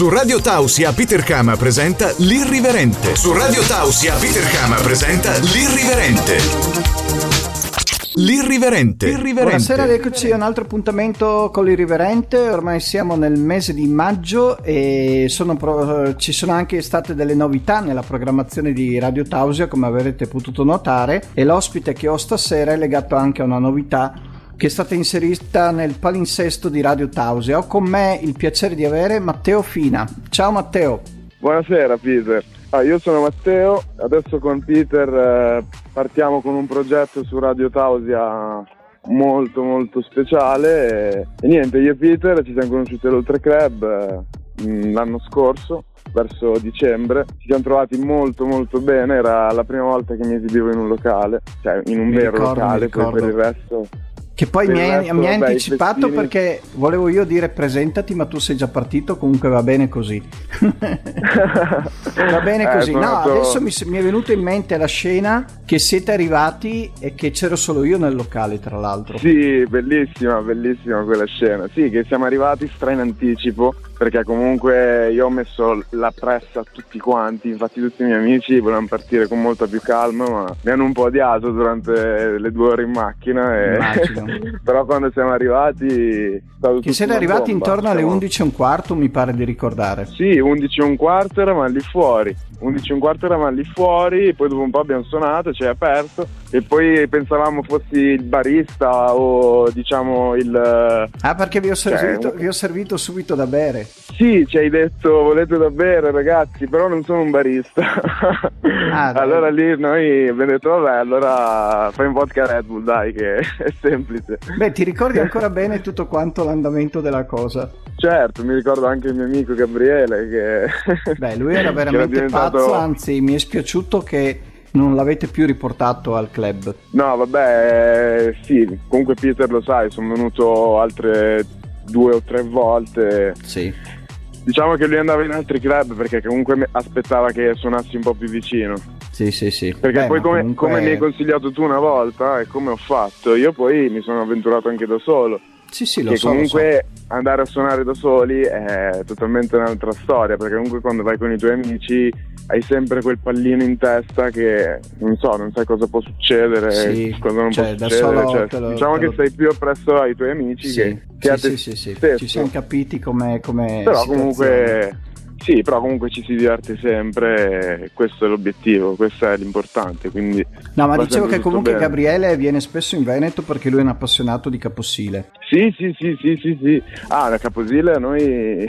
Su Radio Tausia Peter Kama presenta L'Irriverente. Su Radio Tausia Peter Kama presenta L'Irriverente. L'Irriverente. L'Irriverente. Buonasera, eccoci a un altro appuntamento con l'Irriverente. Ormai siamo nel mese di maggio e sono pro- ci sono anche state delle novità nella programmazione di Radio Tausia, come avrete potuto notare. E l'ospite che ho stasera è legato anche a una novità che è stata inserita nel palinsesto di Radio Tausia. Ho con me il piacere di avere Matteo Fina. Ciao Matteo. Buonasera Peter. Ah, io sono Matteo, adesso con Peter eh, partiamo con un progetto su Radio Tausia molto molto speciale e, e, niente, io e Peter ci siamo conosciuti all'Oltre Club eh, l'anno scorso verso dicembre ci siamo trovati molto molto bene era la prima volta che mi esibivo in un locale cioè in un mi vero ricordo, locale poi per il resto che poi mi hai, mi hai anticipato perché volevo io dire presentati, ma tu sei già partito, comunque va bene così. va bene eh, così. Eh, no, adesso mi, mi, è venuta in mente la scena che siete arrivati e che c'ero solo io nel locale, tra l'altro. Sì, bellissima, bellissima quella scena. Sì, che siamo arrivati stra in anticipo perché comunque io ho messo la pressa a tutti quanti, infatti tutti i miei amici volevano partire con molta più calma, ma mi hanno un po' odiato durante le due ore in macchina. E... Però quando siamo arrivati... Che siete arrivati bomba, intorno alle 11 e un quarto, mi pare di ricordare. Sì, 11 e un quarto eravamo lì fuori. 11 e un quarto eravamo lì fuori, poi dopo un po' abbiamo suonato, ci hai aperto e poi pensavamo fossi il barista o diciamo il... Ah perché vi ho servito, cioè, vi ho servito subito da bere. Sì, ci hai detto volete da bere ragazzi, però non sono un barista. Ah, allora lì noi abbiamo detto vabbè, allora fai un vodka Red Bull dai che è semplice. Beh, ti ricordi ancora bene tutto quanto l'andamento della cosa? Certo, mi ricordo anche il mio amico Gabriele che... Beh, lui era veramente era diventato... pazzo, anzi mi è spiaciuto che non l'avete più riportato al club. No, vabbè, eh, sì, comunque Peter lo sai, sono venuto altre due o tre volte. Sì. Diciamo che lui andava in altri club perché comunque aspettava che suonassi un po' più vicino. Sì, sì, sì. Perché Beh, poi come, comunque... come mi hai consigliato tu una volta e come ho fatto, io poi mi sono avventurato anche da solo. Sì, sì, lo che so. comunque so. andare a suonare da soli è totalmente un'altra storia, perché comunque quando vai con i tuoi amici hai sempre quel pallino in testa che non so, non sai cosa può succedere, sì, cosa non cioè, può succedere. Cioè, lo, diciamo che lo... stai più appresso ai tuoi amici sì, che, che sì, a te sì, sì, stesso. Ci siamo capiti come, come Però situazione. comunque sì, però comunque ci si diverte sempre, questo è l'obiettivo, questo è l'importante. Quindi no, ma dicevo che comunque bene. Gabriele viene spesso in Veneto perché lui è un appassionato di Caposile. Sì, sì, sì, sì, sì, sì. Ah, da Caposile noi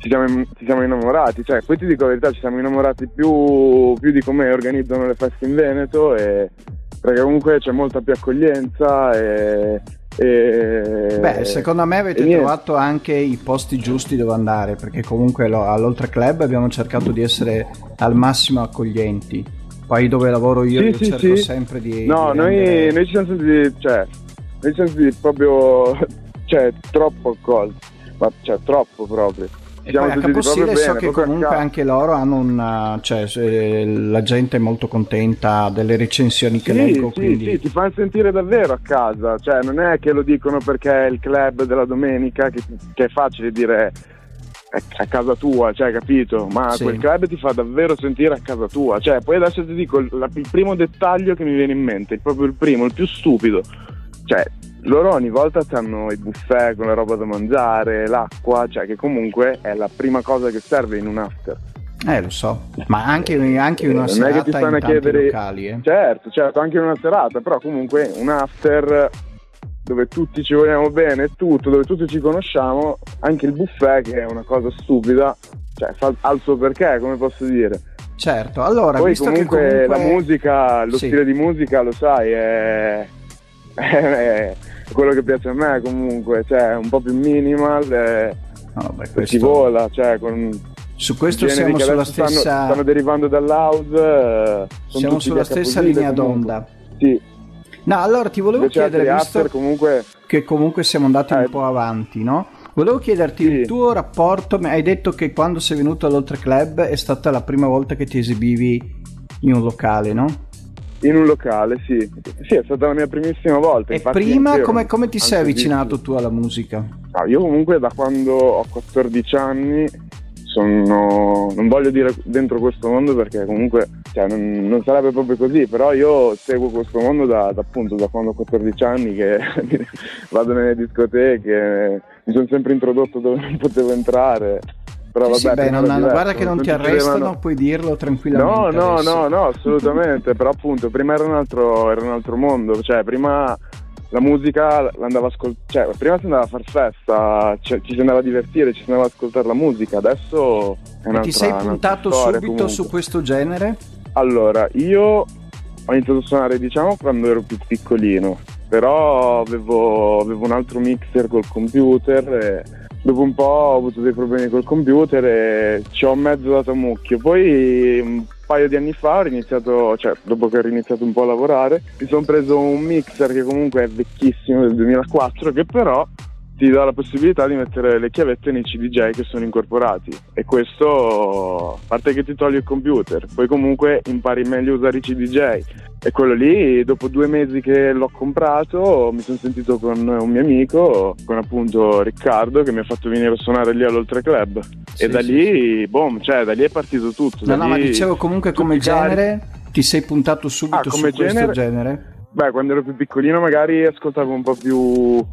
ci, siamo, ci siamo, innamorati, cioè poi ti dico la verità, ci siamo innamorati più, più di come organizzano le feste in Veneto e, perché comunque c'è molta più accoglienza e e... Beh, secondo me avete trovato anche i posti giusti dove andare, perché comunque all'Oltre Club abbiamo cercato di essere al massimo accoglienti. Poi dove lavoro io, sì, io sì, cerco sì. sempre di. No, di noi, rendere... noi, ci siamo sentiti, cioè, noi ci siamo sentiti proprio, cioè, troppo accolti, ma cioè, troppo proprio. E poi a Caposile so che comunque anche loro hanno una. cioè la gente è molto contenta delle recensioni che sì, leggo. Sì, quindi... sì, ti fanno sentire davvero a casa. Cioè, non è che lo dicono perché è il club della domenica, che, che è facile dire a casa tua, cioè, capito? Ma sì. quel club ti fa davvero sentire a casa tua. Cioè, poi adesso ti dico il, il primo dettaglio che mi viene in mente, proprio il primo, il più stupido. Cioè, loro ogni volta hanno i buffet con la roba da mangiare, l'acqua, cioè che comunque è la prima cosa che serve in un after. Eh, lo so, ma anche, anche una non serata è che ti stanno a chiedere... locali, eh. Certo, certo, anche in una serata, però comunque un after dove tutti ci vogliamo bene, tutto, dove tutti ci conosciamo, anche il buffet che è una cosa stupida, cioè fa al suo perché, come posso dire. Certo, allora, Poi visto comunque, che comunque la musica, lo sì. stile di musica, lo sai, è... è quello che piace a me comunque, cioè un po' più minimal, eh, no, beh, questo... si vola, cioè con su questo siamo sulla stanno, stessa stanno derivando dall'house eh, siamo sulla stessa linea d'onda sì no allora ti volevo Invece chiedere visto comunque... che comunque siamo andati eh. un po' avanti no? volevo chiederti sì. il tuo rapporto hai detto che quando sei venuto all'Oltre Club è stata la prima volta che ti esibivi in un locale no? In un locale, sì. Sì, è stata la mia primissima volta. E prima come, come, ti sei avvicinato tu alla musica? Ah, io comunque da quando ho 14 anni sono, non voglio dire dentro questo mondo perché comunque cioè, non, non, sarebbe proprio così, però io seguo questo mondo da, da, appunto da quando ho 14 anni che vado nelle discoteche, mi sono sempre introdotto dove non potevo entrare. Però vabbè, sì, beh, non, non, guarda che non ti arrestano, puoi dirlo tranquillamente. No, no, no, no, assolutamente, però appunto prima era un altro, era un altro mondo, cioè prima la musica l'andava a ascoltare, cioè prima si andava a far festa, cioè, ci si andava a divertire, ci si andava ad ascoltare la musica, adesso è un'altra E ti sei puntato storia, subito comunque. su questo genere? Allora, io ho iniziato a suonare diciamo quando ero più piccolino, però avevo, avevo un altro mixer col computer e dopo un po' ho avuto dei problemi col computer e ci ho mezzo dato mucchio. Poi un paio di anni fa ho iniziato, cioè dopo che ho iniziato un po' a lavorare, mi sono preso un mixer che comunque è vecchissimo del 2004 che però ti dà la possibilità di mettere le chiavette nei CDJ che sono incorporati. E questo a parte che ti toglie il computer poi comunque impari meglio a usare i CDJ e quello lì dopo due mesi che l'ho comprato mi sono sentito con un mio amico con appunto Riccardo che mi ha fatto venire a suonare lì all'Oltre Club. Sì, e da sì, lì sì. boom cioè da lì è partito tutto. No no ma dicevo comunque come genere ti sei puntato subito ah, su genere, questo genere? Beh quando ero più piccolino magari ascoltavo un po' più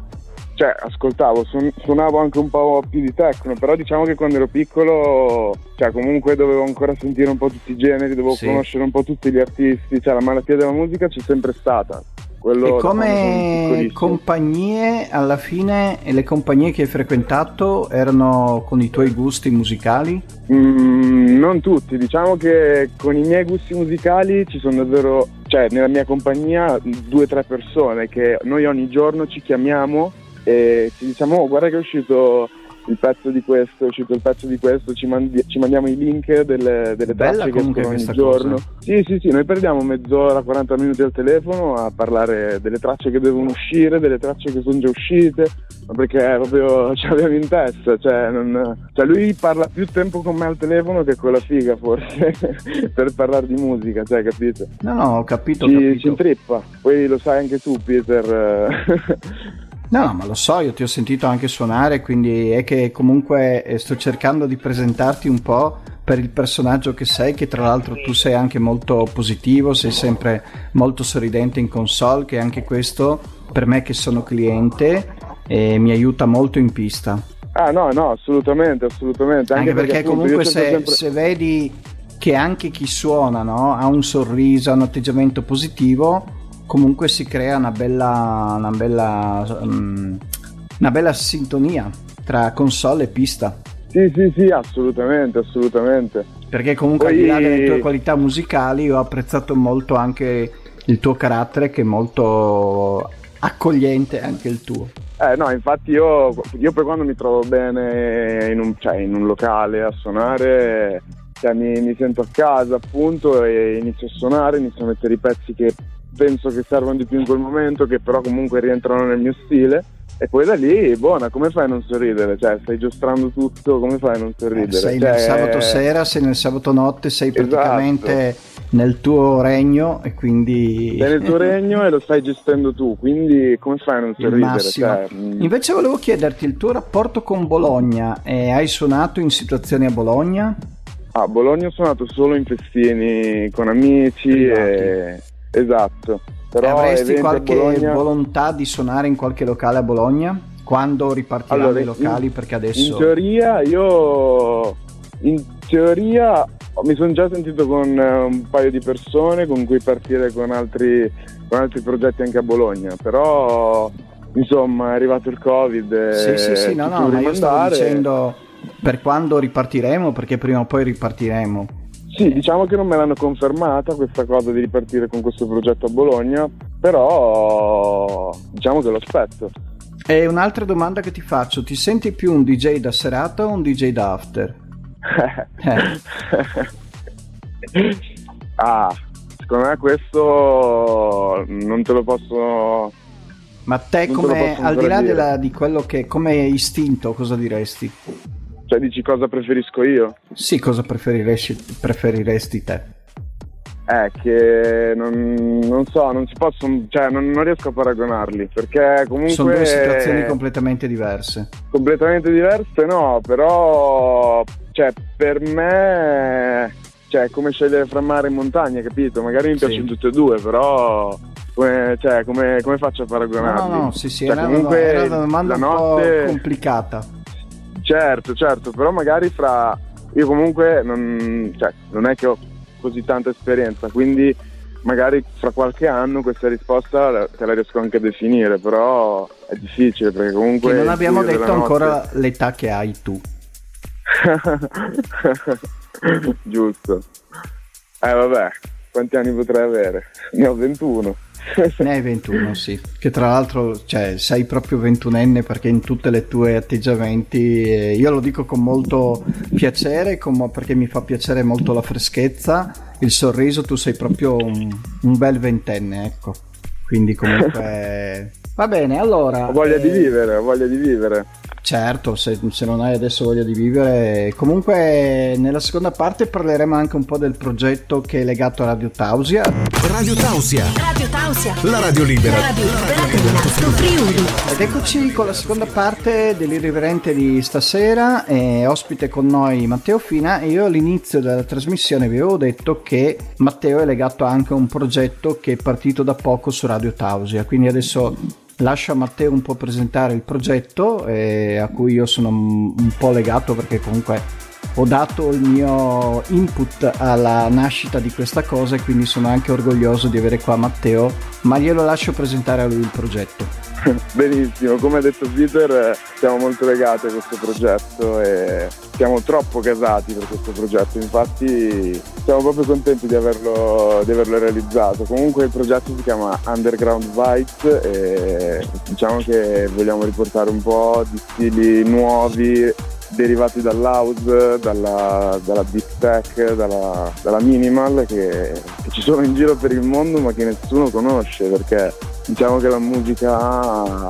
cioè ascoltavo, suon- suonavo anche un po' più di techno, però diciamo che quando ero piccolo, cioè comunque dovevo ancora sentire un po' tutti i generi, dovevo sì. conoscere un po' tutti gli artisti, cioè la malattia della musica c'è sempre stata. Quello e come compagnie, alla fine, le compagnie che hai frequentato erano con i tuoi gusti musicali? Mm, non tutti, diciamo che con i miei gusti musicali ci sono davvero, cioè nella mia compagnia due o tre persone che noi ogni giorno ci chiamiamo e ci diciamo oh, guarda che è uscito il pezzo di questo, è uscito il pezzo di questo, ci, mandi- ci mandiamo i link delle, delle tracce che escono ogni giorno. Cosa. Sì, sì, sì, noi perdiamo mezz'ora, 40 minuti al telefono a parlare delle tracce che devono uscire, delle tracce che sono già uscite, ma perché proprio ce l'abbiamo in testa, cioè, non, cioè, lui parla più tempo con me al telefono che con la figa forse, per parlare di musica, cioè, capito? No, no, ho capito. Ci, capito. ci intrippa, poi lo sai anche tu Peter. No, no, ma lo so, io ti ho sentito anche suonare, quindi è che comunque eh, sto cercando di presentarti un po' per il personaggio che sei, che tra l'altro tu sei anche molto positivo, sei sempre molto sorridente in console, che anche questo per me che sono cliente eh, mi aiuta molto in pista. Ah no, no, assolutamente, assolutamente. Anche, anche perché, perché appunto, comunque se, sempre... se, vedi che anche chi suona no, ha un sorriso, ha un atteggiamento positivo, comunque si crea una bella, una bella, um, una bella sintonia tra console e pista. Sì, sì, sì, assolutamente, assolutamente. Perché comunque Poi... al di là delle tue qualità musicali ho apprezzato molto anche il tuo carattere che è molto accogliente anche il tuo. Eh no, infatti io, io poi quando mi trovo bene in un, cioè, in un locale a suonare, cioè, mi, mi, sento a casa appunto e inizio a suonare, inizio a mettere i pezzi che penso che servono di più in quel momento, che però comunque rientrano nel mio stile. E poi da lì, buona, come fai a non sorridere? Cioè, stai giostrando tutto, come fai a non sorridere? Sei cioè, nel sabato sera, sei nel sabato notte, sei praticamente esatto. nel tuo regno e quindi... Sei nel tuo regno e lo stai gestendo tu, quindi come fai a non sorridere? Cioè, mm. Invece volevo chiederti il tuo rapporto con Bologna. Eh, hai suonato in situazioni a Bologna? A Bologna ho suonato solo in festini con amici e Esatto. Però e avresti qualche Bologna... volontà di suonare in qualche locale a Bologna? Quando ripartiranno allora, i locali? In, perché adesso... In teoria io... In teoria mi sono già sentito con eh, un paio di persone con cui partire con altri, con altri progetti anche a Bologna, però insomma è arrivato il covid sì sì sì no no ma io stavo dicendo per quando ripartiremo perché prima o poi ripartiremo sì, diciamo che non me l'hanno confermata questa cosa di ripartire con questo progetto a Bologna, però diciamo che lo aspetto. E un'altra domanda che ti faccio, ti senti più un DJ da serata o un DJ da after? eh. ah, secondo me questo non te lo posso... Ma te come, al di là della, di quello che, come istinto, cosa diresti? Cioè dici cosa preferisco io? Sì, cosa preferiresti, preferiresti te? è che non, non, so, non si possono, cioè non, non, riesco a paragonarli perché comunque sono due situazioni completamente diverse. Completamente diverse, no, però cioè, per me cioè, è come scegliere fra mare e montagna, capito? Magari mi piacciono tutte e due, però come, cioè, come, come faccio a paragonarli? No, no, sì, sì, cioè, era, comunque era una domanda un notte... po' complicata. Certo, certo, però magari fra io comunque non, cioè, non è che ho così tanta esperienza, quindi magari fra qualche anno questa risposta te la riesco anche a definire, però è difficile perché comunque... Che non abbiamo detto ancora l'età che hai tu. Giusto. Eh vabbè, quanti anni potrei avere? Ne ho 21. ne hai 21, sì. Che tra l'altro, cioè, sei proprio ventunenne perché in tutti i tuoi atteggiamenti, eh, io lo dico con molto piacere, com- perché mi fa piacere molto la freschezza, il sorriso, tu sei proprio un, un bel ventenne, ecco. Quindi comunque... Va bene, allora... Ho voglia eh... di vivere, ho voglia di vivere. Certo, se, se, non hai adesso voglia di vivere. Comunque, nella seconda parte parleremo anche un po' del progetto che è legato a Radio Tausia. Radio Tausia. Radio Tausia. La radio libera. La radio libera Friuli. Ed eccoci con la seconda parte dell'irriverente di stasera. È ospite con noi Matteo Fina. E io all'inizio della trasmissione vi avevo detto che Matteo è legato anche a un progetto che è partito da poco su Radio Tausia. Quindi adesso lascio a Matteo un po' presentare il progetto eh, a cui io sono un po' legato perché comunque ho dato il mio input alla nascita di questa cosa e quindi sono anche orgoglioso di avere qua Matteo, ma glielo lascio presentare a lui il progetto. Benissimo, come ha detto Peter siamo molto legati a questo progetto e siamo troppo casati per questo progetto, infatti siamo proprio contenti di averlo, di averlo realizzato. Comunque il progetto si chiama Underground Vibes e diciamo che vogliamo riportare un po' di stili nuovi derivati dall'house, dalla, dalla deep tech, dalla, dalla minimal che, che, ci sono in giro per il mondo ma che nessuno conosce perché diciamo che la musica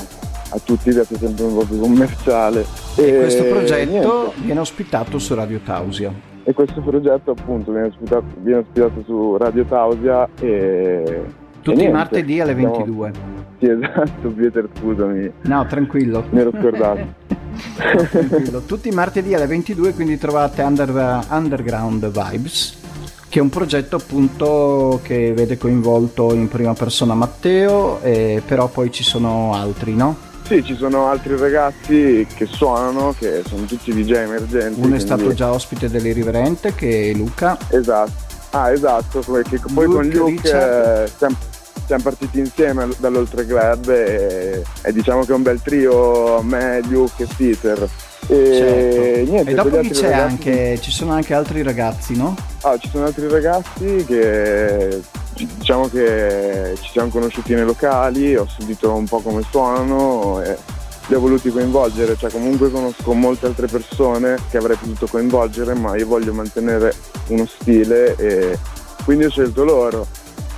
a tutti piace sempre un po' più commerciale. E, e questo progetto niente. viene ospitato su Radio Tausia. E questo progetto appunto viene ospitato, viene ospitato su Radio Tausia e... Tutti i martedì alle 22. Sì, esatto, Pieter, scusami. No, tranquillo. Mi ero scordato. Tranquillo. Tutti i martedì alle 22, quindi trovate Under, Underground Vibes che è un progetto appunto che vede coinvolto in prima persona Matteo, eh, però poi ci sono altri, no? Sì, ci sono altri ragazzi che suonano, che sono tutti DJ emergenti. Uno è stato già ospite dell'Irriverente, che è Luca. Esatto. Ah, esatto, perché poi Luke, con Luke eh, siamo, siamo, partiti insieme dall'Oltre Club e, e, diciamo che è un bel trio, me, Luke e Peter. E, certo. niente, e dopo chi c'è ragazzi... anche, ci sono anche altri ragazzi, no? Ah, ci sono altri ragazzi che diciamo che ci siamo conosciuti nei locali, ho sentito un po' come suonano e li ho voluti coinvolgere, cioè comunque conosco molte altre persone che avrei potuto coinvolgere, ma io voglio mantenere uno stile e quindi ho scelto loro.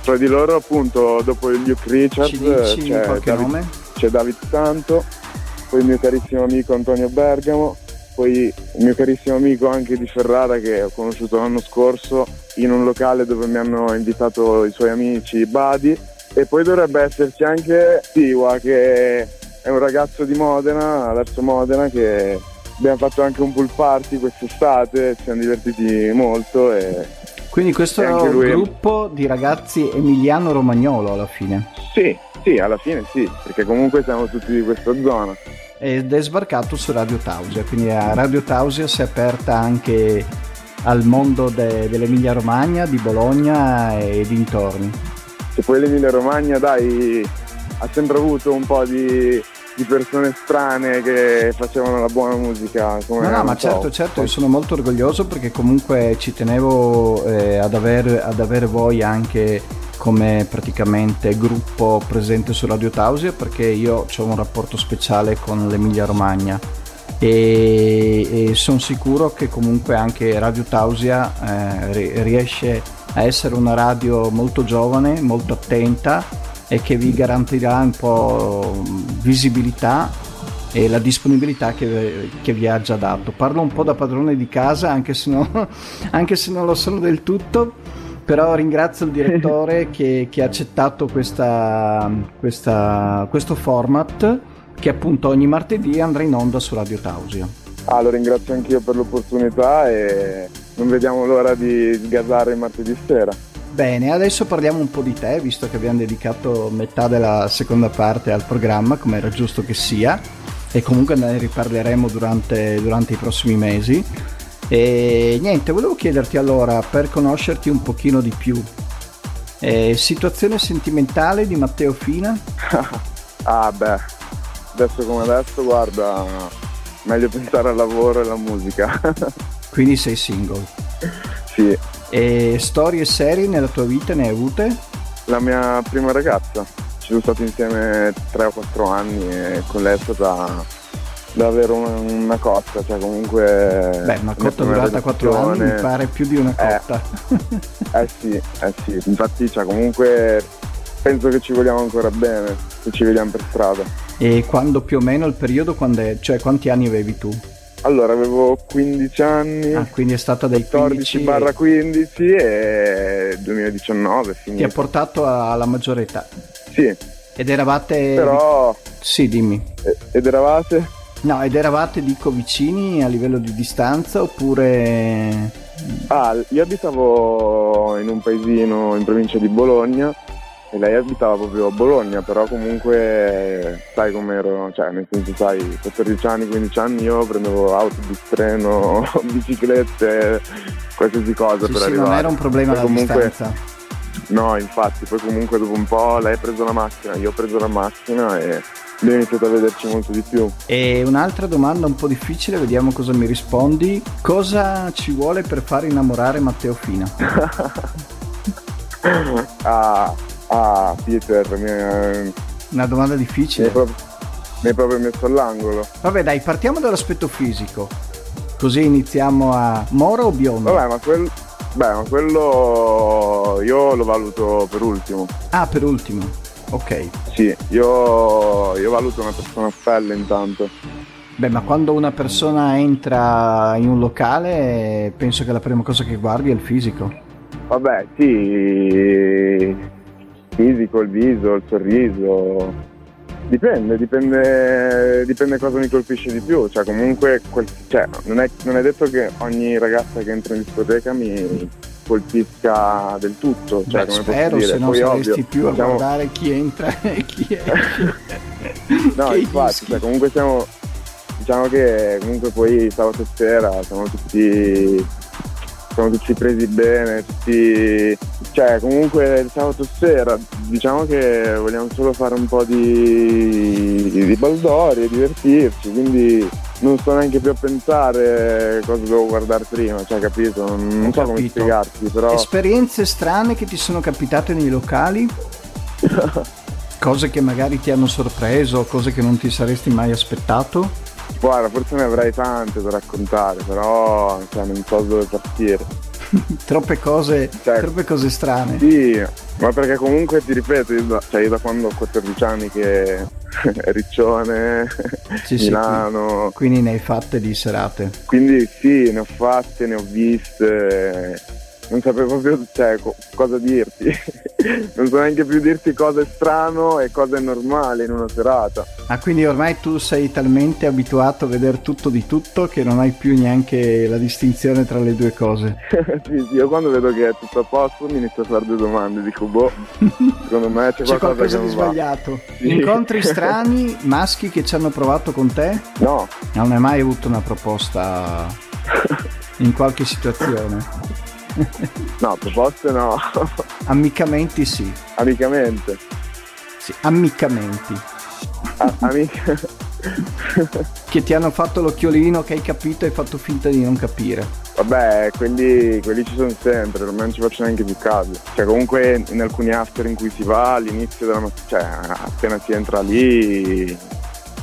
Tra di loro appunto dopo il Luke Richard c'è David, c'è David Santo, poi il mio carissimo amico Antonio Bergamo, poi il mio carissimo amico anche di Ferrara che ho conosciuto l'anno scorso in un locale dove mi hanno invitato i suoi amici Badi. E poi dovrebbe esserci anche Tiwa che è un ragazzo di Modena, verso Modena che abbiamo fatto anche un pool party quest'estate, ci siamo divertiti molto e quindi questo è un gruppo di ragazzi emiliano-romagnolo alla fine? Sì, sì, alla fine sì, perché comunque siamo tutti di questa zona ed è sbarcato su Radio Tausia, quindi a Radio Tausia si è aperta anche al mondo de- dell'Emilia Romagna, di Bologna e dintorni. E poi l'Emilia Romagna, dai, ha sempre avuto un po' di, di persone strane che facevano la buona musica. no, no, ma so. certo, certo, io sono molto orgoglioso perché comunque ci tenevo eh, ad, aver, ad avere voi anche come praticamente gruppo presente su Radio Tausia perché io ho un rapporto speciale con l'Emilia Romagna e, e sono sicuro che comunque anche Radio Tausia eh, riesce a essere una radio molto giovane, molto attenta e che vi garantirà un po' visibilità e la disponibilità che, che, vi ha già dato. Parlo un po' da padrone di casa, anche se, no, anche se non lo sono del tutto, Però ringrazio il direttore che, che, ha accettato questa, questa, questo format che appunto ogni martedì andrà in onda su Radio Tausia. Ah, lo ringrazio anch'io per l'opportunità e non vediamo l'ora di sgasare martedì sera. Bene, adesso parliamo un po' di te, visto che abbiamo dedicato metà della seconda parte al programma, come era giusto che sia, e comunque ne riparleremo durante, durante i prossimi mesi. E niente, volevo chiederti allora, per conoscerti un pochino di più, eh, situazione sentimentale di Matteo Fina? ah beh, adesso come adesso, guarda, meglio pensare al lavoro e alla musica. Quindi sei single? Sì. E storie serie nella tua vita ne hai avute? La mia prima ragazza, ci sono stati insieme 3 o 4 anni e con lei è stata davvero una, cotta, cioè comunque... Beh, una cotta durata 4 anni mi pare più di una eh, cotta. Eh, eh sì, eh sì, infatti cioè, comunque penso che ci vogliamo ancora bene, se ci vediamo per strada. E quando più o meno il periodo, è, cioè quanti anni avevi tu? Allora, avevo 15 anni. Ah, quindi è stata dai 14 barra 15 e 2019. Finito. Ti ha portato alla maggiore età? Sì. Ed eravate... Però... Sì, dimmi. Ed eravate? No, ed eravate, dico, vicini a livello di distanza oppure... Ah, io abitavo in un paesino in provincia di Bologna e lei abitava proprio a Bologna, però comunque sai com'ero, cioè nel senso sai, 14 anni, 15 anni io prendevo autobus, treno, biciclette, qualsiasi cosa sì, per sì, arrivare. non era un problema la comunque, distanza. No, infatti, poi comunque dopo un po' lei ha preso la macchina, io ho preso la macchina e abbiamo iniziato a vederci molto di più. E un'altra domanda un po' difficile, vediamo cosa mi rispondi. Cosa ci vuole per far innamorare Matteo Fina? ah, Ah, Peter, mi... Una domanda difficile. Mi hai, proprio, mi hai proprio messo all'angolo. Vabbè, dai, partiamo dall'aspetto fisico. Così iniziamo a Moro o biondo? Vabbè, ma, quel... Beh, ma quello io lo valuto per ultimo. Ah, per ultimo. Ok. Sì, io, io valuto una persona a pelle intanto. Beh, ma quando una persona entra in un locale, penso che la prima cosa che guardi è il fisico. Vabbè, sì, fisico, il viso, il sorriso. Dipende, dipende, dipende cosa mi colpisce di più. Cioè, comunque, quel, cioè, non, è, non, è, detto che ogni ragazza che entra in discoteca mi colpisca del tutto. Cioè, Beh, spero, se no saresti ovvio, più a diciamo... guardare chi entra e chi è. no, infatti, cioè, comunque siamo. Diciamo che comunque poi sabato sera siamo tutti siamo tutti presi bene, tutti... cioè comunque il sabato sera diciamo che vogliamo solo fare un po' di, di baldori e divertirci, quindi non sto neanche più a pensare cosa devo guardare prima, cioè capito? Non, non so capito. come spiegarti, però... Esperienze strane che ti sono capitate nei locali? cose che magari ti hanno sorpreso, cose che non ti saresti mai aspettato? Guarda, forse ne avrei tante da raccontare, però cioè, non so dove partire. troppe, cose, cioè, troppe cose strane. Sì, ma perché comunque ti ripeto, io da, cioè io da quando ho 14 anni che Riccione, sì, Milano. Sì, quindi ne hai fatte di serate. Quindi sì, ne ho fatte, ne ho viste non sapevo più cioè, cosa dirti. non so neanche più dirti cosa è strano e cosa è normale in una serata. Ah, quindi ormai tu sei talmente abituato a vedere tutto di tutto che non hai più neanche la distinzione tra le due cose. sì, sì, io quando vedo che è tutto a posto mi inizio a fare due domande, dico boh, secondo me c'è, c'è qualcosa, qualcosa di sbagliato. Sì. Incontri strani, maschi che ci hanno provato con te? No. Non hai mai avuto una proposta in qualche situazione? No, proposte no. Ammicamenti sì. Amicamente. Sì, ammicamenti. A- amica. che ti hanno fatto l'occhiolino che hai capito e hai fatto finta di non capire. Vabbè, quelli, quelli ci sono sempre, ormai non ci faccio neanche più caso. Cioè, comunque in alcuni after in cui si va all'inizio della mattina, cioè appena si entra lì,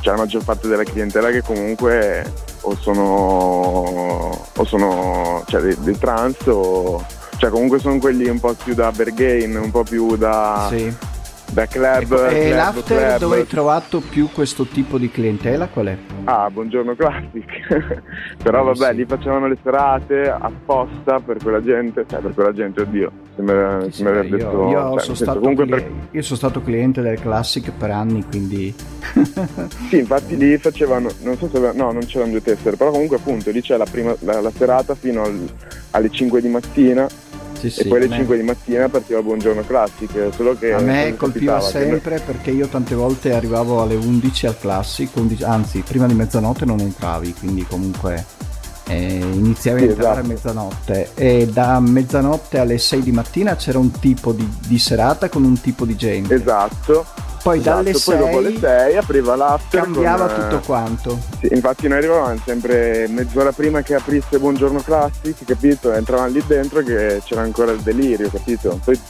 c'è la maggior parte della clientela che comunque o sono, o sono cioè, dei, dei trans o cioè comunque sono quelli un po' più da Bergain, un po' più da... Sì. Da club. Ecco, e club, l'after club. dove hai trovato più questo tipo di clientela qual è? Ah, buongiorno classic. Però vabbè, sì. lì facevano le serate apposta per quella gente, cioè per quella gente, oddio, sembra, Sì, sì, aver io, detto... io cioè, sono senso, comunque cli- per- io sono stato cliente del Classic per anni, quindi... Sì, infatti lì facevano, non so se no, non c'erano due tessere, però comunque appunto lì c'è la, prima, la, la serata fino al- alle 5 di mattina Sì, e sì, poi alle a me- 5 di mattina partiva Buongiorno Classic, solo che... A me colpiva capitava? Che sempre perché io tante volte arrivavo alle 11 al Classic, 11 anzi prima di mezzanotte non entravi, quindi comunque eh, iniziavi Sì, a entrare esatto. a mezzanotte e da mezzanotte alle 6 di mattina c'era un tipo di, di serata con un tipo di gente. Esatto. Poi esatto. dalle Poi dopo le 6 6 apriva l'after cambiava con, eh, tutto quanto. Sì, infatti noi arrivavamo sempre mezz'ora prima che aprisse Buongiorno Classic, capito? Entravamo lì dentro che c'era ancora il delirio, capito? Poi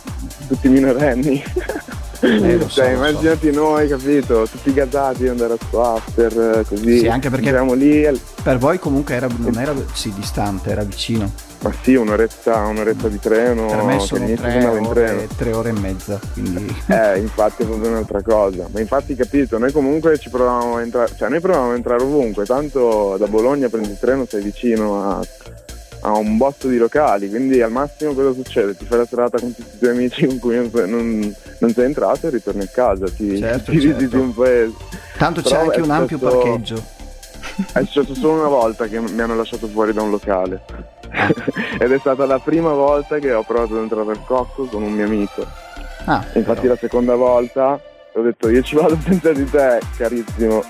tutti minorenni. Eh, lo so, cioè, lo so. immaginati noi, capito? Tutti gasati andare a after, eh, così. Sì, anche perché- Eravamo lì, al- Per voi comunque era, non era sì, distante, era vicino. ma sì, un'oretta, un'oretta di treno. per me sono tre ore, tre ore e mezza, quindi... Eh, infatti è proprio un'altra cosa. Ma infatti capito, noi comunque ci provavamo a entrare, cioè noi provavamo a entrare ovunque, tanto da Bologna prendi il treno, sei vicino a, a un botto di locali, quindi al massimo cosa succede? Ti fai la serata con tutti i tuoi amici con cui non, non- non sei entrato e ritorni a casa, ti, Certo, ti certo. visiti un paese. Tanto c'è Però anche è un ampio stato- parcheggio. È successo solo una volta che mi hanno lasciato fuori da un locale. Ed è stata la prima volta che ho provato ad entrare al cocco con un mio amico. Ah, Infatti però. la seconda volta ho detto io ci vado senza di te, carissimo.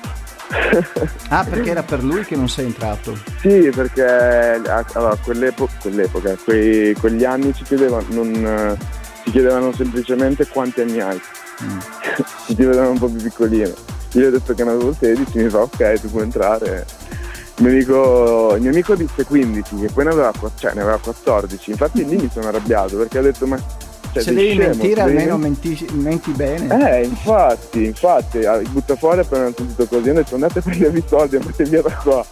Ah, perché era per lui che non sei entrato. sì, perché a- allora, quell'epo- quell'epoca, quei, quegli anni ci chiedevano, non, eh, ci chiedevano semplicemente quanti anni hai. Mm. Ci chiedevano un po' più piccolino. Io gli ho detto che ne avevo 16, mi fa ok, tu puoi entrare. Il mio, amico, il mio amico disse 15 e poi ne aveva, cioè, ne aveva 14. Infatti lì mi sono arrabbiato perché ho detto ma... Cioè, Se devi scemo, mentire, devi almeno men- menti, menti bene. Eh, infatti, infatti, ah, butta fuori appena ho sentito così, ho detto andate a prendervi i soldi, andate via da qua.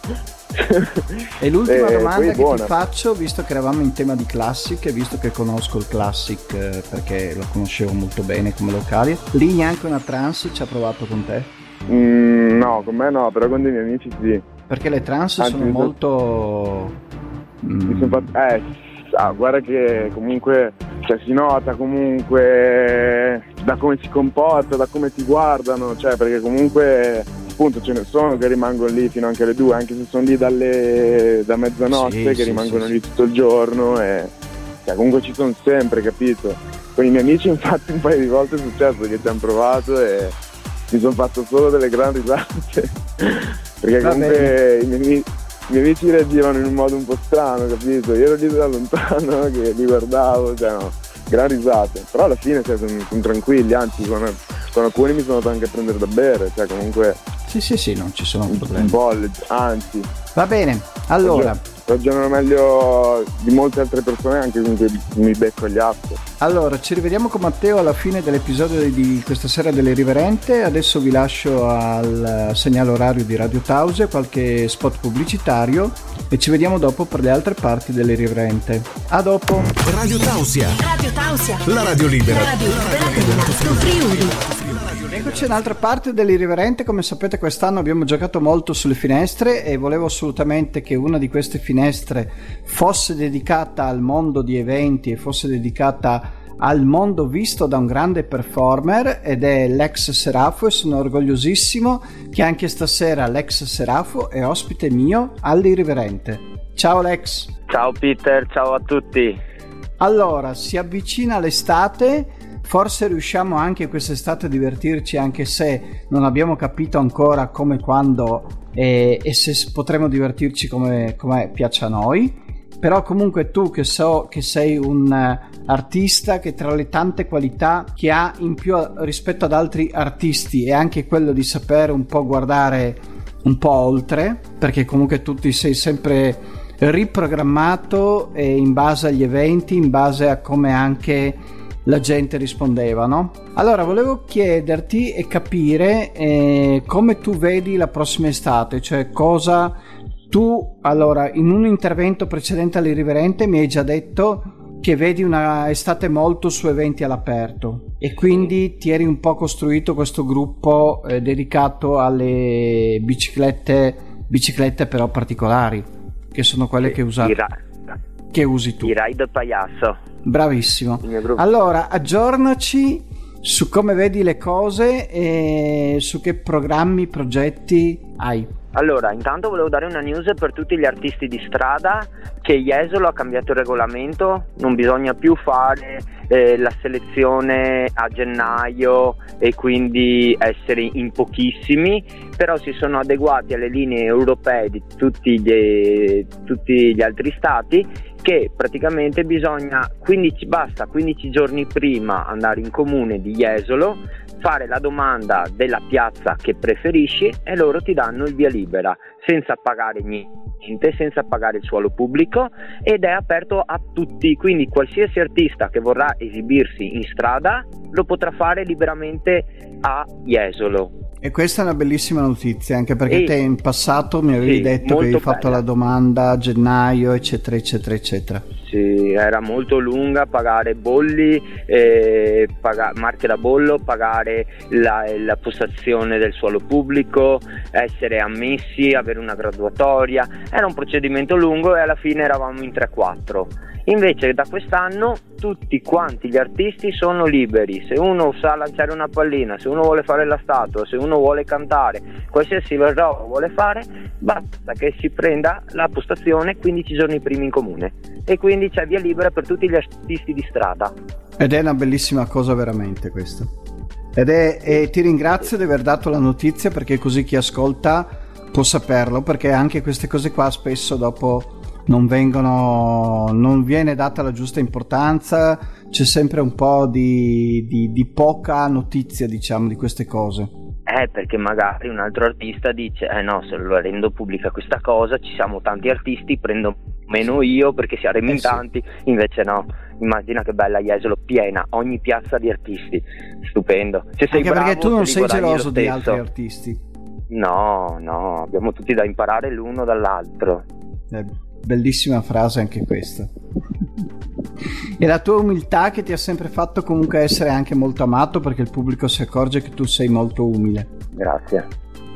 E l'ultima Eh, domanda che ti faccio, visto che eravamo in tema di Classic e visto che conosco il Classic eh, perché lo conoscevo molto bene come locale, lì neanche una trans ci ha provato con te? Mm, no, con me no, però con dei miei amici sì. Perché le trans Anzi, sono molto... Mm, son fatto- eh, ah, guarda che comunque cioè, si nota comunque da come si comporta, da come ti guardano, cioè perché comunque appunto ce ne sono che rimangono lì fino anche alle due, anche se sono lì dalle, da mezzanotte Sì, che sì, rimangono sì, lì tutto il giorno e cioè, comunque ci sono sempre, capito? Con i miei amici infatti un paio di volte è successo che ci hanno provato e mi sono fatto solo delle grandi risate perché comunque i miei, ami- i miei amici reagivano in un modo un po' strano, capito? Io ero lì da lontano che li guardavo, cioè no, gran risate, però alla fine cioè, sono, sono tranquilli, anzi con, con alcuni mi sono andato anche a prendere da bere, cioè comunque Sì, sì, sì, non ci sono un, un problemi. po', le- anzi, Va bene, allora, ragionano meglio di molte altre persone anche con cui mi becco gli after. allora, ci rivediamo con Matteo alla fine dell'episodio di questa sera dell'Irriverente. Adesso vi lascio al segnale orario di Radio Tause, qualche spot pubblicitario e ci vediamo dopo per le altre parti dell'Irriverente. A dopo! Radio Tausia, Radio Tausia. la radio libera. La radio libera dell'Alto Friuli. Eccoci in un'altra parte dell'Irriverente, come sapete quest'anno abbiamo giocato molto sulle finestre e volevo assolutamente che una di queste finestre fosse dedicata al mondo di eventi e fosse dedicata al mondo visto da un grande performer ed è l'ex Serafo e sono orgogliosissimo che anche stasera l'ex Serafo è ospite mio all'Irriverente. Ciao Lex! Ciao Peter, ciao a tutti. Allora, si avvicina l'estate, forse riusciamo anche quest'estate a divertirci anche se non abbiamo capito ancora come, quando e, e se potremo divertirci come, come piace a noi. Però comunque tu che so che sei un eh, artista che tra le tante qualità che ha in più rispetto ad altri artisti è anche quello di sapere un po' guardare un po' oltre, perché comunque tu ti sei sempre riprogrammato eh, in base agli eventi, in base a come anche la gente rispondeva, no? Allora, volevo chiederti e capire eh, come tu vedi la prossima estate, cioè cosa tu, allora, in un intervento precedente all'Irriverente mi hai già detto che vedi una estate molto su eventi all'aperto e quindi ti eri un po' costruito questo gruppo eh, dedicato alle biciclette, biciclette però particolari, che sono quelle che, usa, che usi tu. I ride pagliasso. Bravissimo. Allora, aggiornaci su come vedi le cose e su che programmi, progetti hai. Allora, intanto volevo dare una news per tutti gli artisti di strada che Jesolo ha cambiato il regolamento, non bisogna più fare eh, la selezione a gennaio e quindi essere in pochissimi, però si sono adeguati alle linee europee di tutti gli, tutti gli altri stati che praticamente bisogna 15, basta 15 giorni prima andare in comune di Jesolo fare la domanda della piazza che preferisci e loro ti danno il via libera senza pagare niente, senza pagare il suolo pubblico ed è aperto a tutti, quindi qualsiasi artista che vorrà esibirsi in strada lo potrà fare liberamente a Jesolo. E questa è una bellissima notizia, anche perché e, te in passato mi avevi sì, detto che avevi fatto la domanda a gennaio, eccetera, eccetera, eccetera. Sì, era molto lunga pagare bolli, eh, paga- marche da bollo, pagare la, la postazione del suolo pubblico, essere ammessi, avere una graduatoria. Era un procedimento lungo e alla fine eravamo in 3-4 Invece da quest'anno tutti quanti gli artisti sono liberi, se uno sa lanciare una pallina, se uno vuole fare la statua, se uno vuole cantare, qualsiasi roba vuole fare, basta che si prenda la postazione 15 giorni prima in comune e quindi c'è via libera per tutti gli artisti di strada. Ed è una bellissima cosa veramente questa. Ed è, e ti ringrazio di aver dato la notizia perché così chi ascolta può saperlo perché anche queste cose qua spesso dopo non, vengono, non viene data la giusta importanza, c'è sempre un po' di, di, di poca notizia, diciamo, di queste cose. Eh, perché magari un altro artista dice, eh no, se lo rendo pubblica questa cosa, ci siamo tanti artisti, prendo meno io perché siamo in eh tanti, sì. invece no. Immagina che bella Jesolo, piena, ogni piazza di artisti, stupendo. Se sei Anche bravo, perché tu non sei geloso di altri artisti. No, no, abbiamo tutti da imparare l'uno dall'altro. Eh Bellissima frase anche questa. e la tua umiltà che ti ha sempre fatto comunque essere anche molto amato perché il pubblico si accorge che tu sei molto umile. Grazie.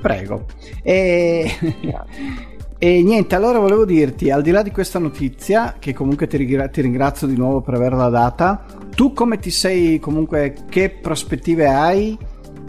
Prego. E... Grazie. E niente, allora volevo dirti, al di là di questa notizia, che comunque ti, ringra- ti, ringrazio di nuovo per averla data, tu come ti sei comunque, che prospettive hai?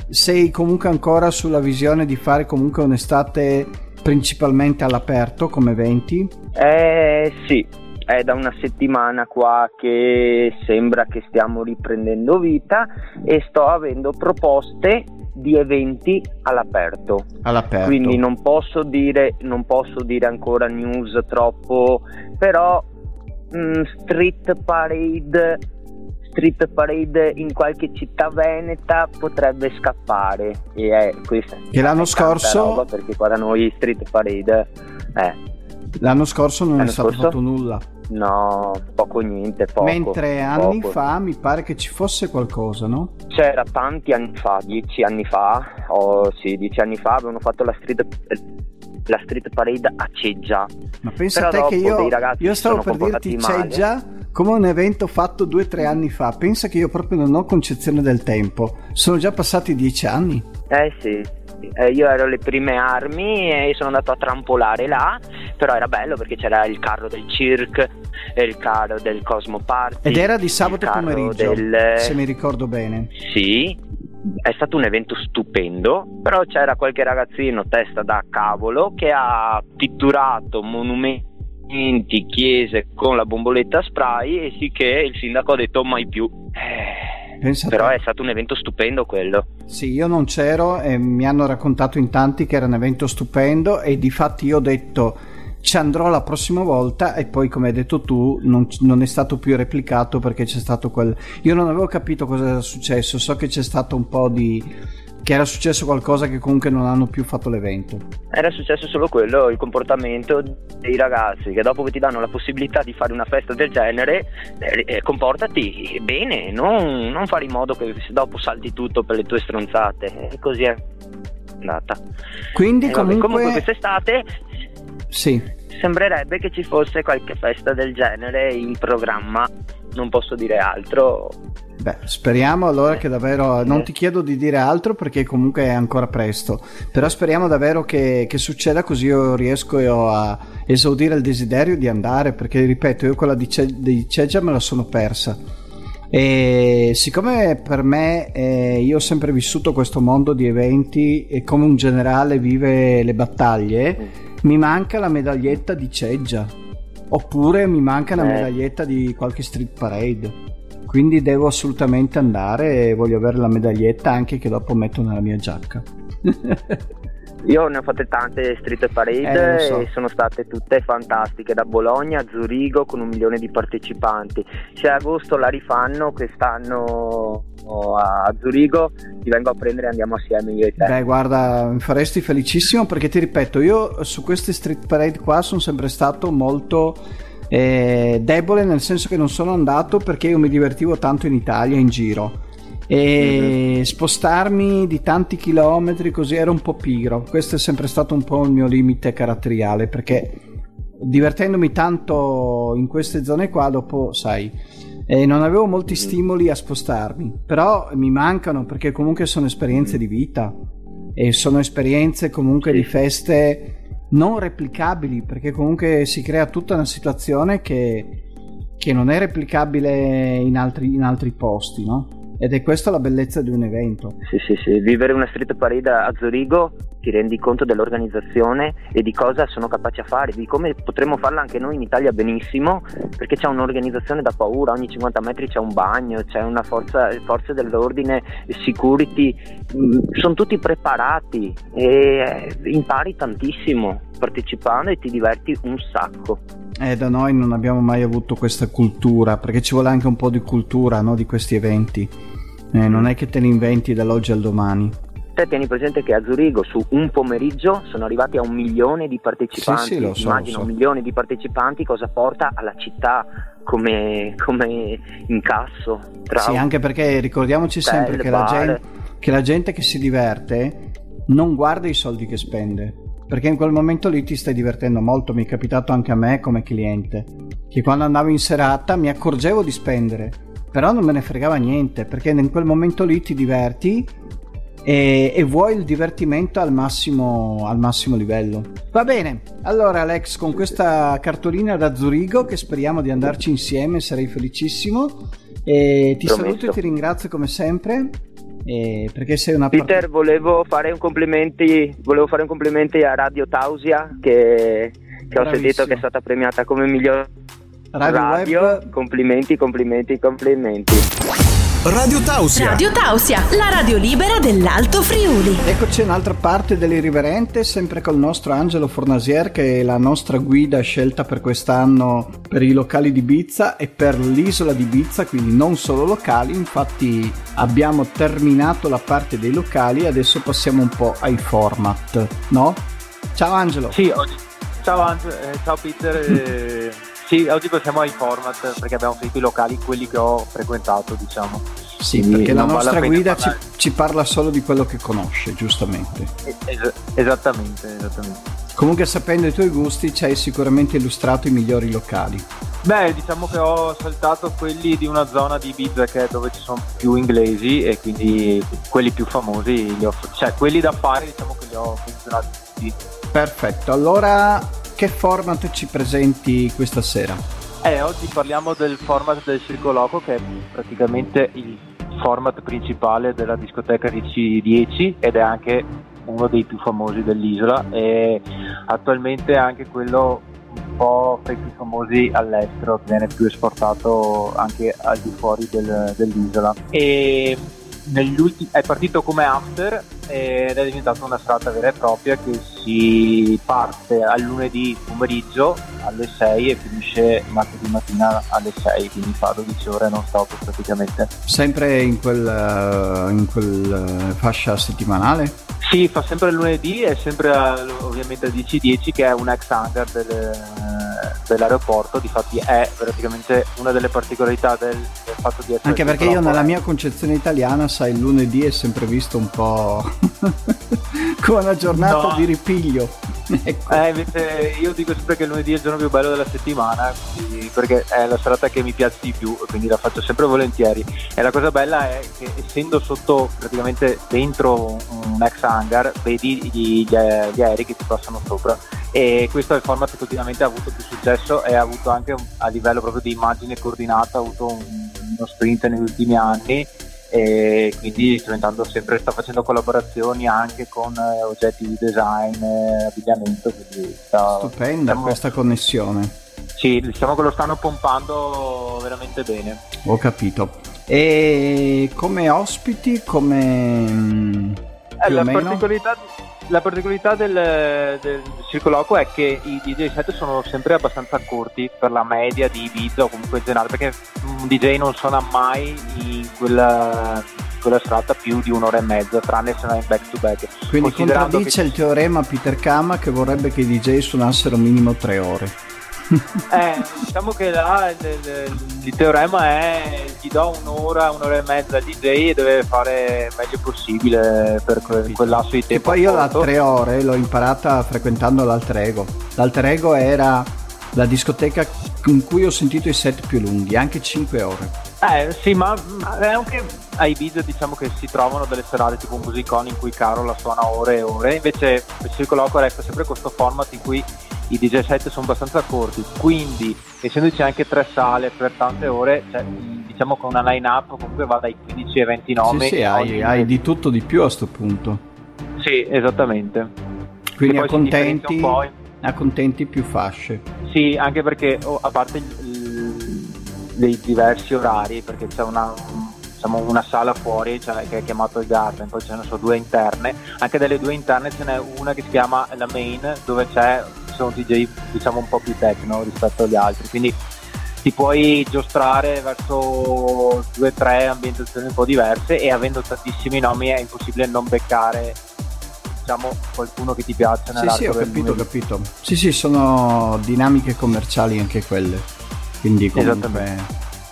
Sei comunque ancora sulla visione di fare comunque un'estate principalmente all'aperto come eventi? Eh sì, è da una settimana qua che sembra che stiamo riprendendo vita e sto avendo proposte di eventi all'aperto. all'aperto. Quindi non posso dire, non posso dire ancora news troppo, però mh, mm, street parade street parade in qualche città veneta potrebbe scappare e è questa che l'anno scorso perché qua da noi street parade eh. l'anno scorso non l'anno è stato scorso? fatto nulla no poco niente poco, mentre anni poco. fa mi pare che ci fosse qualcosa no? c'era tanti anni fa dieci anni fa oh sì dieci anni fa avevano fatto la street la street parade a Ceggia ma pensa Però a te che io, io stavo per dirti Ceggia come un evento fatto due o tre anni fa. Pensa che io proprio non ho concezione del tempo. Sono già passati dieci anni. Eh sì. Eh, io ero alle prime armi e sono andato a trampolare là, però era bello perché c'era il carro del Cirque, il carro del Cosmo Party. Ed era di sabato pomeriggio, del... se mi ricordo bene. Sì, è stato un evento stupendo, però c'era qualche ragazzino testa da cavolo che ha pitturato monumenti chiese con la bomboletta spray e sì che il sindaco ha detto mai più. Eh, Pensate. Però è stato un evento stupendo quello. Sì, io non c'ero e mi hanno raccontato in tanti che era un evento stupendo e di fatti io ho detto ci andrò la prossima volta e poi come hai detto tu non, non, è stato più replicato perché c'è stato quel... Io non avevo capito cosa era successo, so che c'è stato un po' di che era successo qualcosa che comunque non hanno più fatto l'evento. Era successo solo quello, il comportamento dei ragazzi che dopo che ti danno la possibilità di fare una festa del genere, eh, eh comportati bene, non, non, fare in modo che dopo salti tutto per le tue stronzate. E così è andata. Quindi comunque... Vabbè, comunque quest'estate sì. sembrerebbe che ci fosse qualche festa del genere in programma non posso dire altro. Beh, speriamo allora che davvero. Non ti chiedo di dire altro perché comunque è ancora presto. Però speriamo davvero che, che succeda così io riesco a esaudire il desiderio di andare. Perché ripeto, io quella di, Ce- di Ceggia me la sono persa. E siccome per me eh, io ho sempre vissuto questo mondo di eventi e come un generale vive le battaglie, mi manca la medaglietta di Ceggia. Oppure mi manca una eh. medaglietta di qualche street parade. Quindi devo assolutamente andare e voglio avere la medaglietta anche che dopo metto nella mia giacca. Io ne ho fatte tante street parade eh, so. e sono state tutte fantastiche, da Bologna a Zurigo con un milione di partecipanti. Se agosto la rifanno, quest'anno a Zurigo ti vengo a prendere e andiamo assieme io e te. Beh, guarda, mi faresti felicissimo perché ti ripeto, io su queste street parade qua sono sempre stato molto eh, debole nel senso che non sono andato perché io mi divertivo tanto in Italia in giro e mm-hmm. spostarmi di tanti chilometri così era un po' pigro questo è sempre stato un po' il mio limite caratteriale perché divertendomi tanto in queste zone qua dopo sai eh, non avevo molti mm-hmm. stimoli a spostarmi però mi mancano perché comunque sono esperienze di vita e sono esperienze comunque di feste non replicabili perché comunque si crea tutta una situazione che, che non è replicabile in altri, in altri posti, no? Ed è questa la bellezza di un evento. Sì, sì, sì. Vivere una street parade a Zurigo ti rendi conto dell'organizzazione e di cosa sono capaci a fare, di come potremmo farla anche noi in Italia benissimo, perché c'è un'organizzazione da paura, ogni 50 metri c'è un bagno, c'è una forza, forze dell'ordine, security, mm, sono tutti preparati e eh, impari tantissimo partecipando e ti diverti un sacco. Eh, da noi non abbiamo mai avuto questa cultura, perché ci vuole anche un po' di cultura no, di questi eventi. Eh, non è che te ne inventi dall'oggi al domani. Te tieni presente che a Zurigo su un pomeriggio sono arrivati a un milione di partecipanti. Sì, sì, lo so, Immagino lo so. un milione di partecipanti cosa porta alla città come, come incasso. Sì, anche perché ricordiamoci sempre che la, gente, che la gente che si diverte non guarda i soldi che spende perché in quel momento lì ti stai divertendo molto. Mi è capitato anche a me come cliente che quando andavo in serata mi accorgevo di spendere, però non me ne fregava niente perché in quel momento lì ti diverti e, e vuoi il divertimento al massimo, al massimo livello. Va bene, allora Alex, con questa cartolina da Zurigo che speriamo di andarci insieme, sarei felicissimo. E ti Promesso. saluto e ti ringrazio come sempre. Eh, perché sei una Peter, part... volevo fare un complimenti, volevo fare un complimenti a Radio Tausia che, che ho sentito che è stata premiata come miglior radio. radio. Complimenti, complimenti, complimenti. Radio Tausia. Radio Tausia, la radio libera dell'Alto Friuli. Eccoci un'altra parte dell'Irriverente, sempre col nostro Angelo Fornasier che è la nostra guida scelta per quest'anno per i locali di Bizza e per l'isola di Bizza, quindi non solo locali. Infatti abbiamo terminato la parte dei locali e adesso passiamo un po' ai format, no? Ciao Angelo. Sì, oggi... ciao, Angelo, eh, ciao Peter. Eh... Sì, oggi passiamo ai format perché abbiamo finito i locali, quelli che ho frequentato, diciamo. Sì, Quindi perché la nostra guida ci, ci, parla solo di quello che conosce, giustamente. Es- esattamente, esattamente. Comunque sapendo i tuoi gusti ci hai sicuramente illustrato i migliori locali. Beh, diciamo che ho saltato quelli di una zona di Ibiza che è dove ci sono più inglesi e quindi quelli più famosi, ho, cioè quelli da fare diciamo che li ho menzionati tutti. Perfetto, allora che format ci presenti questa sera? Eh, oggi parliamo del format del Circo Loco che è praticamente il format principale della discoteca DC10 ed è anche uno dei più famosi dell'isola e attualmente anche quello un po' tra i più famosi all'estero, viene più esportato anche al di fuori del, dell'isola. E ultimi, è partito come after ed è diventata una strada vera e propria che si parte al lunedì pomeriggio alle 6 e finisce martedì mattina alle 6 quindi fa 12 ore non stop praticamente sempre in quel, uh, in quel uh, fascia settimanale? Sì, fa sempre il lunedì e sempre uh, ovviamente al 10.10 che è un ex hangar del, dell'aeroporto, difatti è praticamente una delle particolarità del, del fatto di essere... Anche perché io nella mia concezione italiana, sai, il lunedì è sempre visto un po' come una giornata no. di ripiglio. ecco. eh, invece io dico sempre che il lunedì è il giorno più bello della settimana perché è la serata che mi piace di più quindi la faccio sempre volentieri e la cosa bella è che essendo sotto praticamente dentro un ex hangar vedi gli, gli aerei che ti passano sopra e questo è il format che ultimamente ha avuto più successo e ha avuto anche a livello proprio di immagine coordinata ha avuto un, uno sprint negli ultimi anni e quindi diventando sempre sta facendo collaborazioni anche con eh, oggetti di design, eh, abbigliamento. Sta, Stupenda stiamo, questa connessione. Sì, diciamo che lo stanno pompando veramente bene. Ho capito. E come ospiti, come... Eh, la particolarità la particolarità del, del circoloquio è che i DJ set sono sempre abbastanza corti per la media di Ibiza o comunque in generale perché un DJ non suona mai in quella, quella serata più di un'ora e mezza tranne se non è in back to back. Quindi contraddice che... il teorema Peter Kama che vorrebbe che i DJ suonassero minimo tre ore eh, diciamo che là il, il, il, teorema è gli do un'ora, un'ora e mezza al DJ e deve fare il meglio possibile per que, quel lasso di tempo. E poi io la tre ore l'ho imparata frequentando l'alter ego. L'alter ego era la discoteca in cui ho sentito i set più lunghi, anche 5 ore. Eh sì, ma anche a Ibiza diciamo che si trovano delle serate tipo musiconi in cui Carol la suona ore e ore, invece il Circolo resta sempre questo format in cui i DJ set sono abbastanza corti, quindi essendoci anche tre sale per tante ore, cioè, diciamo con una line up comunque va dai 15 ai 20 nomi. Sì, sì hai, hai, di tutto di più a questo punto. Sì, esattamente. Quindi accontenti, accontenti più fasce. Sì, anche perché oh, a parte dei diversi orari, perché c'è una, diciamo, una sala fuori cioè, che è chiamata il Garden, poi ce ne sono due interne, anche delle due interne ce n'è una che si chiama la Main, dove c'è, sono DJ diciamo un po' più techno rispetto agli altri, quindi ti puoi giostrare verso due o tre ambientazioni un po' diverse e avendo tantissimi nomi è impossibile non beccare diciamo qualcuno che ti piace sì sì ho capito ho capito. Sì sì sono dinamiche commerciali anche quelle. Quindi comunque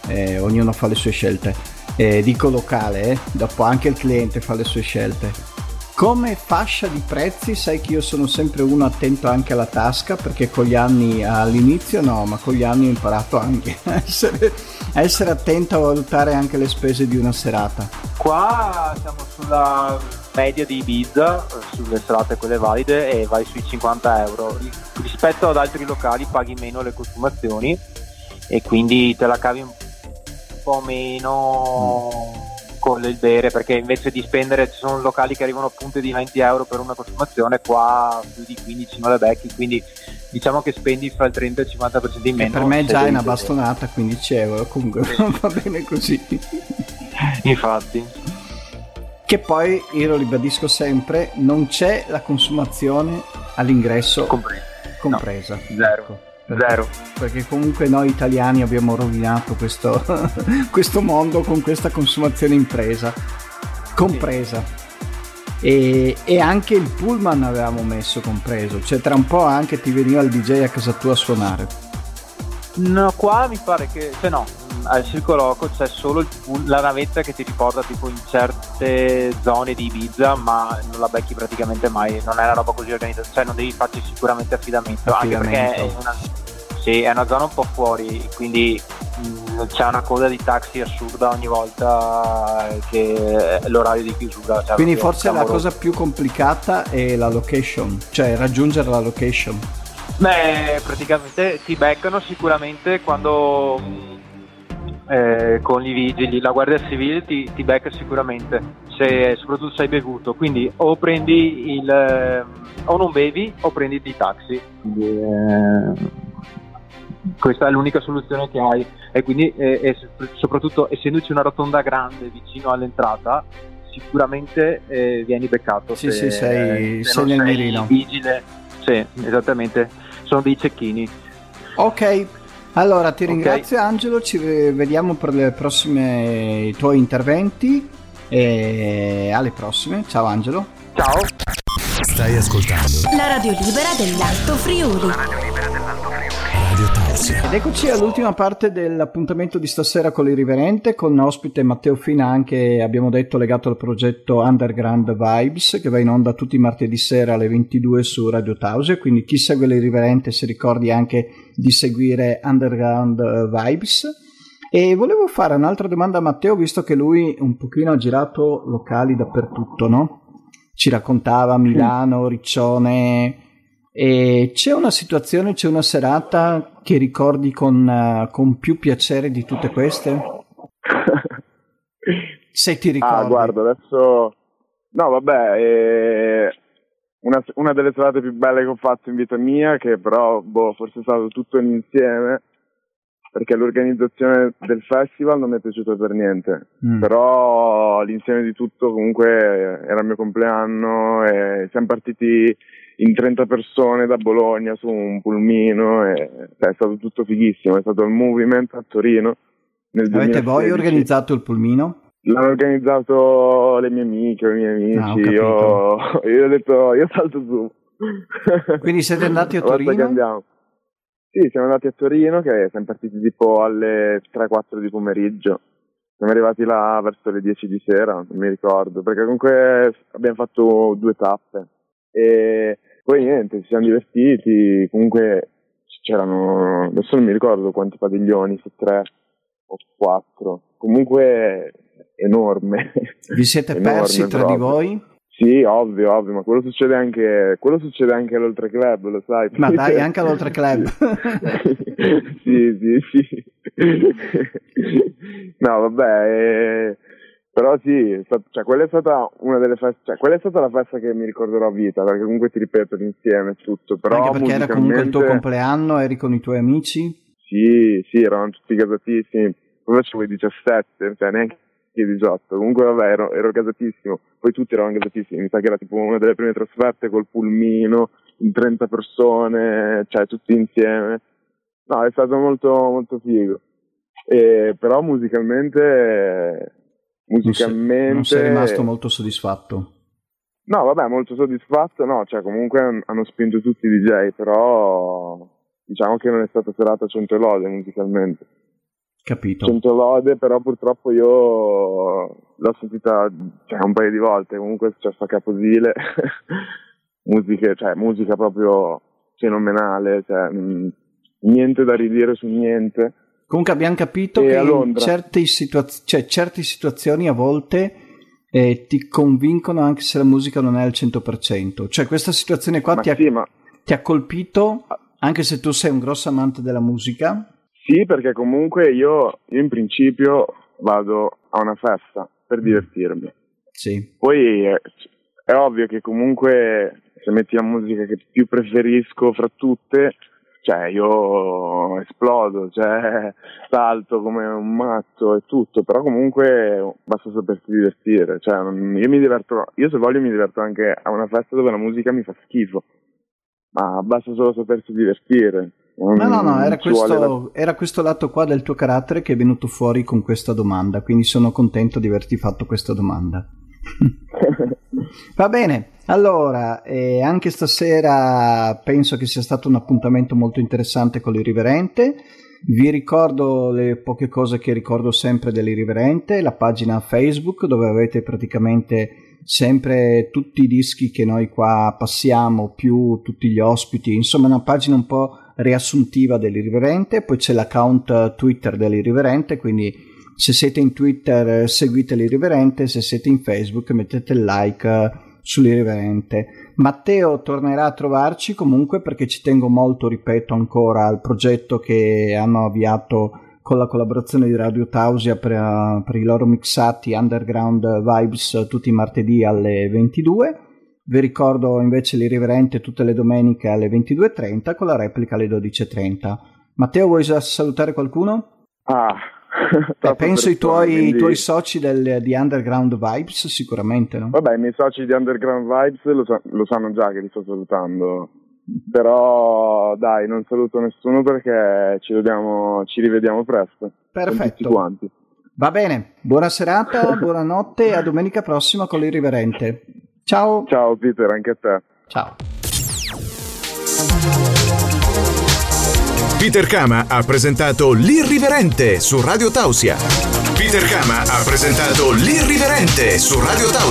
eh, ognuno fa le sue scelte. Eh, dico locale, eh? dopo anche il cliente fa le sue scelte. Come fascia di prezzi, sai che io sono sempre uno attento anche alla tasca perché con gli anni all'inizio no, ma con gli anni ho imparato anche a essere, a essere attento a valutare anche le spese di una serata. Qua siamo sulla media di Ibiza, sulle serate quelle valide, e vai sui 50 euro. Rispetto ad altri locali paghi meno le consumazioni e quindi te la cavi un po' meno mm. con il bere perché invece di spendere ci sono locali che arrivano a punte di 20 euro per una consumazione qua più di 15 non le becchi quindi diciamo che spendi fra il 30 e il 50% in meno che per me già è una bastonata 15 euro comunque sì. va bene così infatti che poi io lo ribadisco sempre non c'è la consumazione all'ingresso compresa, compresa. No, zero ecco. Perché, Zero. Perché comunque noi italiani abbiamo rovinato questo, questo mondo con questa consumazione impresa. Compresa. Sì. E, e, anche il pullman avevamo messo compreso, cioè tra un po' anche ti veniva il DJ a casa tua a suonare. No, qua mi pare che, cioè no, al Circo Loco c'è solo il, la navetta che ti riporta tipo in certe zone di Ibiza, ma non la becchi praticamente mai, non è una roba così organizzata, cioè non devi farci sicuramente affidamento, affidamento. anche perché è una, sì, è una zona un po' fuori, quindi mh, mm, c'è una coda di taxi assurda ogni volta che l'orario di chiusura. Cioè quindi forse la cosa più complicata è la location, cioè raggiungere la location. Beh, praticamente ti beccano sicuramente quando eh, con i vigili, la Guardia Civile ti, ti becca sicuramente, se, soprattutto se hai bevuto, quindi o prendi il eh, o non bevi o prendi dei taxi. Eh, questa è l'unica soluzione che hai. E quindi eh, e soprattutto essendoci una rotonda grande vicino all'entrata sicuramente eh, vieni beccato sì se, sì sei, se sei nel mirino. vigile. Sì esattamente sono dei cecchini ok allora, ti ringrazio okay. Angelo, ci vediamo per le prossime i tuoi interventi e alle prossime. Ciao Angelo. Ciao. Stai ascoltando la radio libera dell'Alto Friuli. La radio libera dell'Alto Friuli. Tausia. Ed eccoci all'ultima parte dell'appuntamento di stasera con l'Irriverente, con ospite Matteo Fina, anche abbiamo detto legato al progetto Underground Vibes, che va in onda tutti i martedì sera alle 22 su Radio Tausia, quindi chi segue l'Irriverente si ricordi anche di seguire Underground Vibes. E volevo fare un'altra domanda a Matteo, visto che lui un pochino ha girato locali dappertutto, no? Ci raccontava Milano, Riccione, e c'è una situazione, c'è una serata che ricordi con, uh, con più piacere di tutte queste? Se ti ah, ricordi. Ah, guarda, adesso... No, vabbè, eh... una, una, delle serate più belle che ho fatto in vita mia, che però, boh, forse è stato tutto insieme, perché l'organizzazione del festival non mi è piaciuta per niente, mm. però l'insieme di tutto comunque era il mio compleanno e siamo partiti in 30 persone da Bologna su un pulmino e cioè, è stato tutto fighissimo, è stato il movement a Torino. Nel Avete 2016. voi organizzato il pulmino? L'hanno organizzato le mie amiche, i miei ah, amici, ah, io, io, ho detto io salto su. Quindi siete andati a Torino? Sì, siamo andati a Torino che siamo partiti tipo alle 3-4 di pomeriggio. Siamo arrivati là verso le 10 di sera, non mi ricordo, perché comunque abbiamo fatto due tappe. E poi niente, ci siamo divertiti, comunque c'erano, adesso non mi ricordo quanti padiglioni, se tre o quattro, comunque enorme. Vi siete enorme persi tra proprio. di voi? Sì, ovvio, ovvio, ma quello succede anche, quello succede anche all'Oltre Club, lo sai. Ma dai, anche all'Oltre Club. sì, sì, sì. no, vabbè, eh, però sì, cioè, quella è stata una delle feste, cioè, quella è stata la festa che mi ricorderò a vita, perché comunque ti ripeto l'insieme tutto. Però Anche perché era comunque il tuo compleanno, eri con i tuoi amici? Sì, sì, eravamo tutti gasatissimi. Poi facevo i 17, cioè neanche i 18. Comunque vabbè, ero, ero gasatissimo. Poi tutti eravamo gasatissimi. Mi sa che era tipo una delle prime trasferte col pulmino, in 30 persone, cioè tutti insieme. No, è stato molto, molto figo. E, però musicalmente musicalmente... Non sei, non sei rimasto molto soddisfatto? No, vabbè, molto soddisfatto, no, cioè comunque hanno spinto tutti i DJ, però diciamo che non è stata serata 100 lode musicalmente. Capito. 100 lode, però purtroppo io l'ho sentita cioè, un paio di volte, comunque è successo a Caposile, musica, cioè, musica proprio fenomenale, cioè, niente da ridire su niente. Comunque abbiamo capito e che in certe, situaz- cioè, certe, situazioni a volte eh, ti convincono anche se la musica non è al 100%. Cioè questa situazione qua ti, sì, ha, ma... ti ha colpito anche se tu sei un grosso amante della musica? Sì, perché comunque io, io in principio vado a una festa per mm. divertirmi. Sì. Poi è, è ovvio che comunque se metti la musica che più preferisco fra tutte cioè io esplodo, cioè salto come un matto e tutto, però comunque basta sapersi divertire, cioè io mi diverto, io se voglio mi diverto anche a una festa dove la musica mi fa schifo, ma basta solo sapersi divertire. No, no, no, era questo, la... era questo lato qua del tuo carattere che è venuto fuori con questa domanda, quindi sono contento di averti fatto questa domanda. Va bene, allora, eh, anche stasera penso che sia stato un appuntamento molto interessante con l'Irriverente. Vi ricordo le poche cose che ricordo sempre dell'Irriverente, la pagina Facebook dove avete praticamente sempre tutti i dischi che noi qua passiamo, più tutti gli ospiti, insomma una pagina un po' riassuntiva dell'Irriverente, poi c'è l'account Twitter dell'Irriverente, quindi se siete in Twitter seguite l'Irriverente, se siete in Facebook mettete il like sull'Irriverente. Matteo tornerà a trovarci comunque perché ci tengo molto, ripeto ancora, al progetto che hanno avviato con la collaborazione di Radio Tausia per, per i loro mixati Underground Vibes tutti i martedì alle 22. Vi ricordo invece l'Irriverente tutte le domeniche alle 22.30 con la replica alle 12.30. Matteo, vuoi salutare qualcuno? Ah, eh, penso i tuoi, quindi... tuoi, soci del, di Underground Vibes sicuramente, no? Vabbè, i miei soci di Underground Vibes lo, sa- lo sanno già che li sto salutando. Però dai, non saluto nessuno perché ci, vediamo, ci rivediamo presto. Perfetto. Va bene, buona serata, buonanotte e a domenica prossima con l'Irriverente. Ciao. Ciao Peter, anche a te. Ciao. Peter Kama ha presentato L'Irriverente su Radio Tausia. Peter Kama ha presentato L'Irriverente su Radio Tausia.